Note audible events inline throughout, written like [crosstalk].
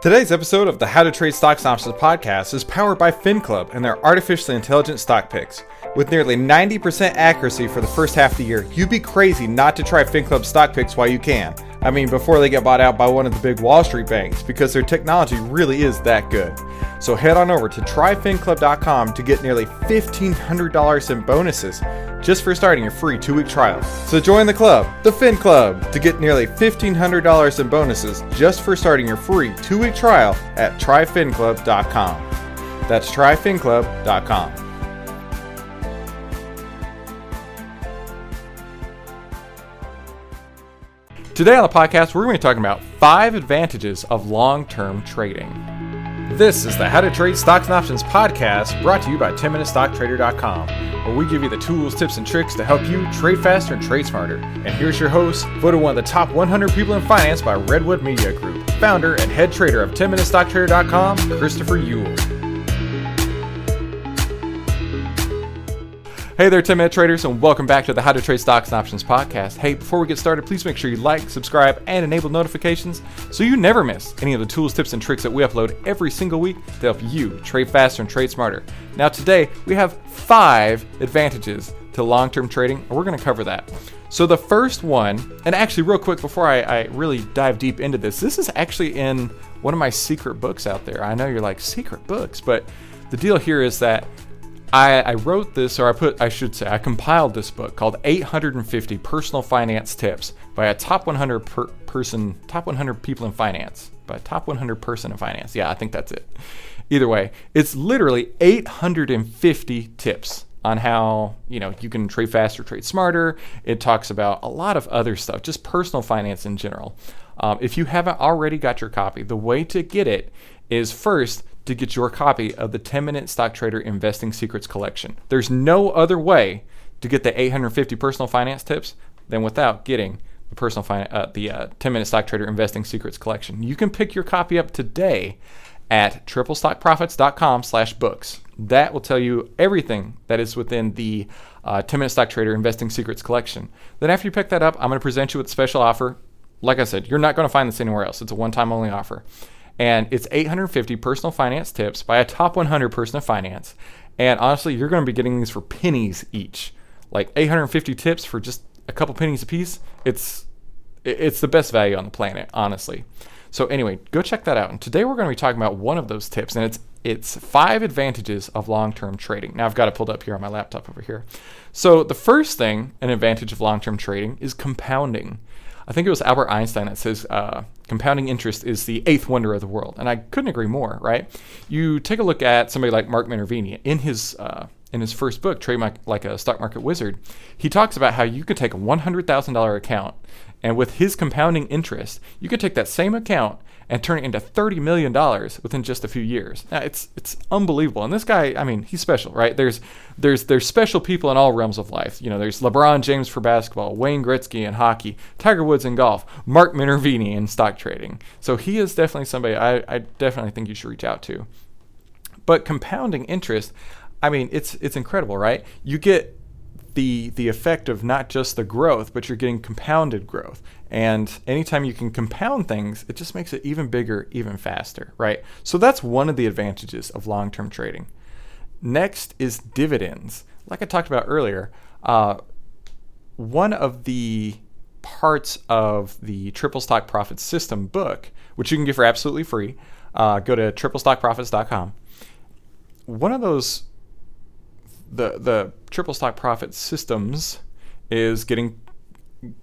Today's episode of the How to Trade Stocks and Options podcast is powered by FinClub and their artificially intelligent stock picks. With nearly 90% accuracy for the first half of the year, you'd be crazy not to try FinClub stock picks while you can. I mean, before they get bought out by one of the big Wall Street banks, because their technology really is that good. So head on over to tryfinclub.com to get nearly $1,500 in bonuses just for starting your free two week trial. So join the club, the Fin Club, to get nearly $1,500 in bonuses just for starting your free two week trial at tryfinclub.com. That's tryfinclub.com. Today on the podcast, we're going to be talking about five advantages of long term trading. This is the How to Trade Stocks and Options podcast brought to you by 10MinuteStockTrader.com, where we give you the tools, tips, and tricks to help you trade faster and trade smarter. And here's your host, voted one of the top 100 people in finance by Redwood Media Group, founder and head trader of 10MinuteStockTrader.com, Christopher Uhl. Hey there, 10 minute traders, and welcome back to the How to Trade Stocks and Options podcast. Hey, before we get started, please make sure you like, subscribe, and enable notifications so you never miss any of the tools, tips, and tricks that we upload every single week to help you trade faster and trade smarter. Now, today we have five advantages to long term trading, and we're going to cover that. So, the first one, and actually, real quick before I, I really dive deep into this, this is actually in one of my secret books out there. I know you're like, secret books, but the deal here is that I, I, wrote this, or I put, I should say, I compiled this book called 850 Personal Finance Tips by a top 100 per person, top 100 people in finance, by a top 100 person in finance. Yeah, I think that's it. Either way, it's literally 850 tips on how you know you can trade faster, trade smarter. It talks about a lot of other stuff, just personal finance in general. Um, if you haven't already got your copy, the way to get it is first to get your copy of the 10 Minute Stock Trader Investing Secrets Collection. There's no other way to get the 850 personal finance tips than without getting the personal fin- uh, the uh, 10 Minute Stock Trader Investing Secrets Collection. You can pick your copy up today at triplestockprofits.com/books. That will tell you everything that is within the uh, 10 Minute Stock Trader Investing Secrets Collection. Then after you pick that up, I'm going to present you with a special offer. Like I said, you're not going to find this anywhere else. It's a one-time only offer and it's 850 personal finance tips by a top 100 person of finance. And honestly, you're going to be getting these for pennies each. Like 850 tips for just a couple pennies a piece. It's it's the best value on the planet, honestly. So anyway, go check that out. And today we're going to be talking about one of those tips, and it's it's five advantages of long-term trading. Now I've got it pulled up here on my laptop over here. So the first thing, an advantage of long-term trading, is compounding. I think it was Albert Einstein that says uh, compounding interest is the eighth wonder of the world, and I couldn't agree more. Right? You take a look at somebody like Mark Minervini in his uh, in his first book, Trade Like a Stock Market Wizard. He talks about how you could take a one hundred thousand dollar account, and with his compounding interest, you could take that same account and turn it into $30 million within just a few years. Now, it's it's unbelievable. And this guy, I mean, he's special, right? There's there's there's special people in all realms of life. You know, there's LeBron James for basketball, Wayne Gretzky in hockey, Tiger Woods in golf, Mark Minervini in stock trading. So he is definitely somebody I, I definitely think you should reach out to. But compounding interest, I mean, it's it's incredible, right? You get the the effect of not just the growth, but you're getting compounded growth. And anytime you can compound things, it just makes it even bigger, even faster, right? So that's one of the advantages of long-term trading. Next is dividends. Like I talked about earlier, uh, one of the parts of the Triple Stock Profit System book, which you can get for absolutely free, uh, go to triplestockprofits.com. One of those the the triple stock profit systems is getting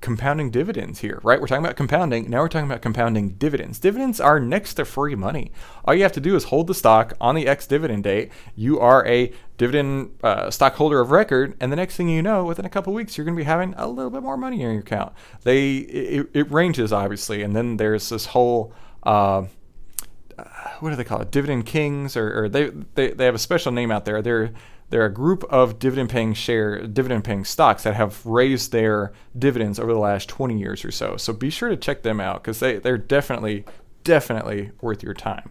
compounding dividends here, right? We're talking about compounding. Now we're talking about compounding dividends. Dividends are next to free money. All you have to do is hold the stock on the X dividend date. You are a dividend uh, stockholder of record, and the next thing you know, within a couple weeks, you're going to be having a little bit more money in your account. They it, it ranges obviously, and then there's this whole. Uh, what do they call it? Dividend kings, or, or they, they they have a special name out there. They're There are a group of dividend paying share dividend paying stocks that have raised their dividends over the last 20 years or so. So be sure to check them out because they, they're definitely, definitely worth your time.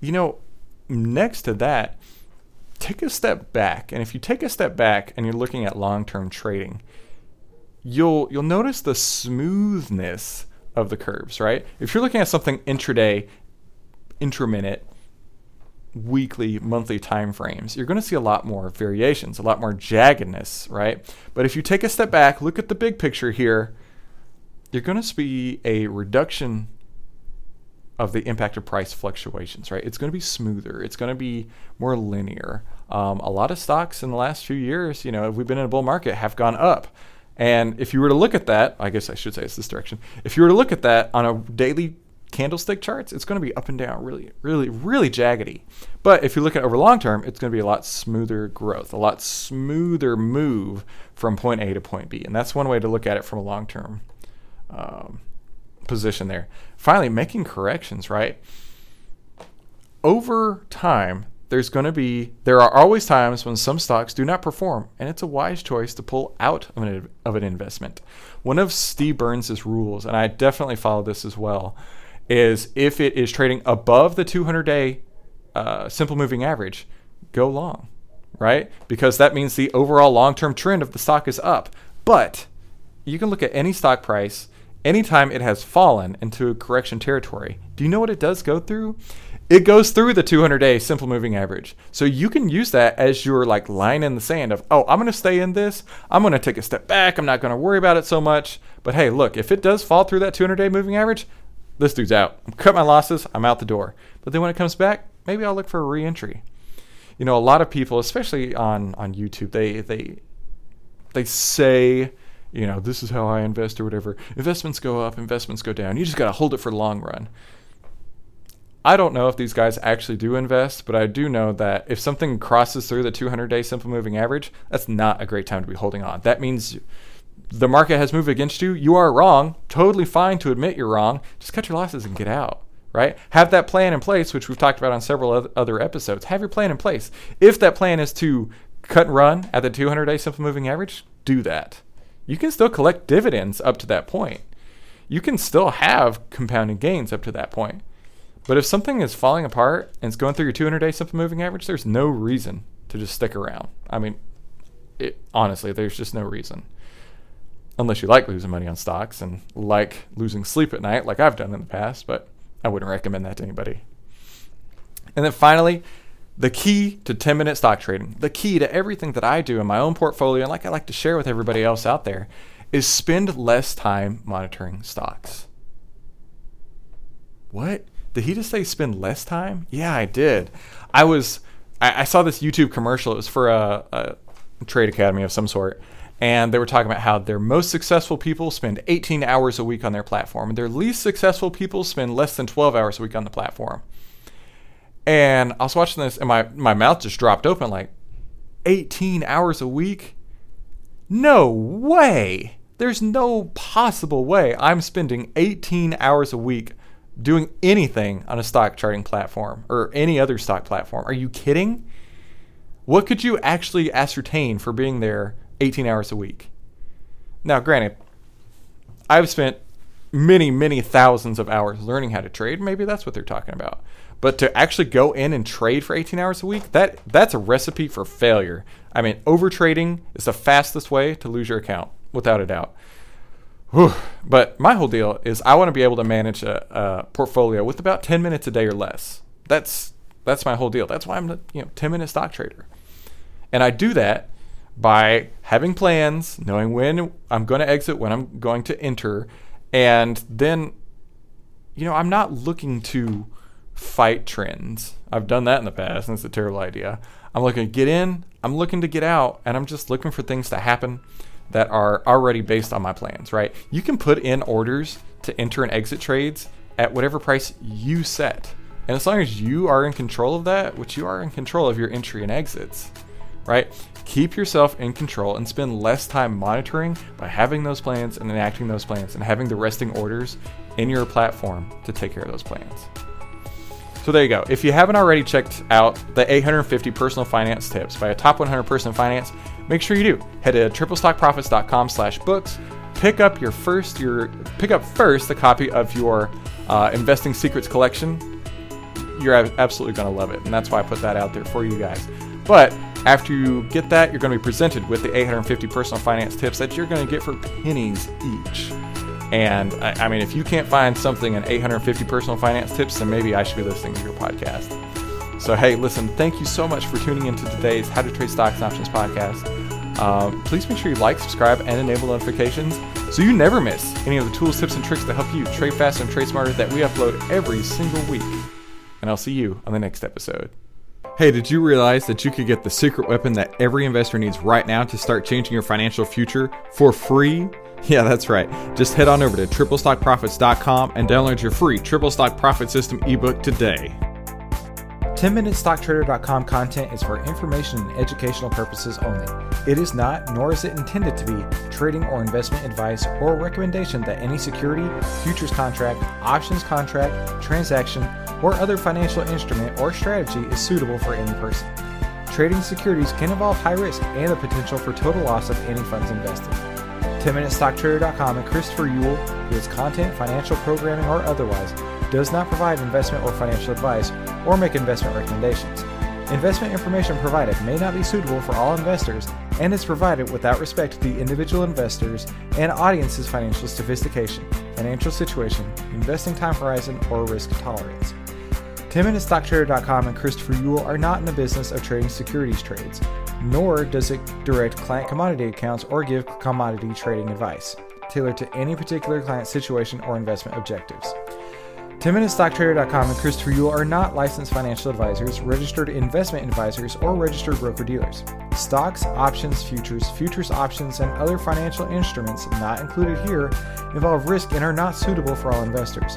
You know, next to that, take a step back. And if you take a step back and you're looking at long term trading, you'll you'll notice the smoothness of the curves, right? If you're looking at something intraday, intraminute, weekly, monthly time frames, you're going to see a lot more variations, a lot more jaggedness, right? But if you take a step back, look at the big picture here, you're going to see a reduction of the impact of price fluctuations, right? It's going to be smoother. It's going to be more linear. Um, a lot of stocks in the last few years, you know, if we've been in a bull market, have gone up. And if you were to look at that, I guess I should say it's this direction. If you were to look at that on a daily candlestick charts, it's going to be up and down, really, really, really jaggedy. But if you look at over long term, it's going to be a lot smoother growth, a lot smoother move from point A to point B. And that's one way to look at it from a long term um, position there. Finally, making corrections, right? Over time, there's going to be there are always times when some stocks do not perform and it's a wise choice to pull out of an, of an investment one of steve burns' rules and i definitely follow this as well is if it is trading above the 200 day uh, simple moving average go long right because that means the overall long-term trend of the stock is up but you can look at any stock price anytime it has fallen into a correction territory do you know what it does go through it goes through the 200 day simple moving average. So you can use that as your like line in the sand of, oh, I'm going to stay in this. I'm going to take a step back. I'm not going to worry about it so much. But hey, look, if it does fall through that 200 day moving average, this dude's out. I'm cut my losses. I'm out the door. But then when it comes back, maybe I'll look for a reentry. You know, a lot of people, especially on on YouTube, they they they say, you know, this is how I invest or whatever. Investments go up, investments go down. You just got to hold it for the long run. I don't know if these guys actually do invest, but I do know that if something crosses through the 200 day simple moving average, that's not a great time to be holding on. That means the market has moved against you. You are wrong. Totally fine to admit you're wrong. Just cut your losses and get out, right? Have that plan in place, which we've talked about on several other episodes. Have your plan in place. If that plan is to cut and run at the 200 day simple moving average, do that. You can still collect dividends up to that point. You can still have compounding gains up to that point. But if something is falling apart and it's going through your 200 day simple moving average, there's no reason to just stick around. I mean, it, honestly, there's just no reason. Unless you like losing money on stocks and like losing sleep at night, like I've done in the past, but I wouldn't recommend that to anybody. And then finally, the key to 10 minute stock trading, the key to everything that I do in my own portfolio, and like I like to share with everybody else out there, is spend less time monitoring stocks. What? Did he just say spend less time? Yeah, I did. I was. I, I saw this YouTube commercial. It was for a, a trade academy of some sort, and they were talking about how their most successful people spend 18 hours a week on their platform, and their least successful people spend less than 12 hours a week on the platform. And I was watching this, and my my mouth just dropped open. Like, 18 hours a week? No way! There's no possible way I'm spending 18 hours a week doing anything on a stock charting platform or any other stock platform. Are you kidding? What could you actually ascertain for being there 18 hours a week? Now, granted, I've spent many, many thousands of hours learning how to trade. Maybe that's what they're talking about. But to actually go in and trade for 18 hours a week, that that's a recipe for failure. I mean, overtrading is the fastest way to lose your account, without a doubt. Whew. But my whole deal is I want to be able to manage a, a, portfolio with about 10 minutes a day or less. That's that's my whole deal. That's why I'm a you know 10 minute stock trader. And I do that by having plans, knowing when I'm going to exit, when I'm going to enter, and then you know, I'm not looking to fight trends. I've done that in the past, and it's a terrible idea. I'm looking to get in, I'm looking to get out, and I'm just looking for things to happen that are already based on my plans, right? You can put in orders to enter and exit trades at whatever price you set. And as long as you are in control of that, which you are in control of your entry and exits, right? Keep yourself in control and spend less time monitoring by having those plans and enacting those plans and having the resting orders in your platform to take care of those plans. So there you go. If you haven't already checked out the 850 personal finance tips by a top 100 person in finance, make sure you do. Head to triplestockprofits.com/books. Pick up your first your pick up first a copy of your uh, investing secrets collection. You're absolutely going to love it, and that's why I put that out there for you guys. But after you get that, you're going to be presented with the 850 personal finance tips that you're going to get for pennies each. And I, I, mean, if you can't find something in 850 personal finance tips, then maybe I should be listening to your podcast. So, hey, listen, thank you so much for tuning into today's How to Trade Stocks and Options podcast. Um, please make sure you like, subscribe, and enable notifications so you never miss any of the tools, tips, and tricks that help you trade faster and trade smarter that we upload every single week. And I'll see you on the next episode. Hey, did you realize that you could get the secret weapon that every investor needs right now to start changing your financial future for free? [laughs] Yeah, that's right. Just head on over to triplestockprofits.com and download your free Triple Stock Profit System ebook today. 10MinuteStockTrader.com content is for information and educational purposes only. It is not, nor is it intended to be, trading or investment advice or recommendation that any security, futures contract, options contract, transaction, or other financial instrument or strategy is suitable for any person. Trading securities can involve high risk and the potential for total loss of any funds invested. 10MinuteStockTrader.com and Christopher Uhl, through its content, financial programming, or otherwise, does not provide investment or financial advice or make investment recommendations. Investment information provided may not be suitable for all investors and is provided without respect to the individual investors and audience's financial sophistication, financial situation, investing time horizon, or risk tolerance. Tim and Christopher Uhl are not in the business of trading securities trades, nor does it direct client commodity accounts or give commodity trading advice, tailored to any particular client situation or investment objectives. 10MinuteStockTrader.com and Christopher Uhl are not licensed financial advisors, registered investment advisors, or registered broker dealers. Stocks, options, futures, futures options, and other financial instruments not included here involve risk and are not suitable for all investors.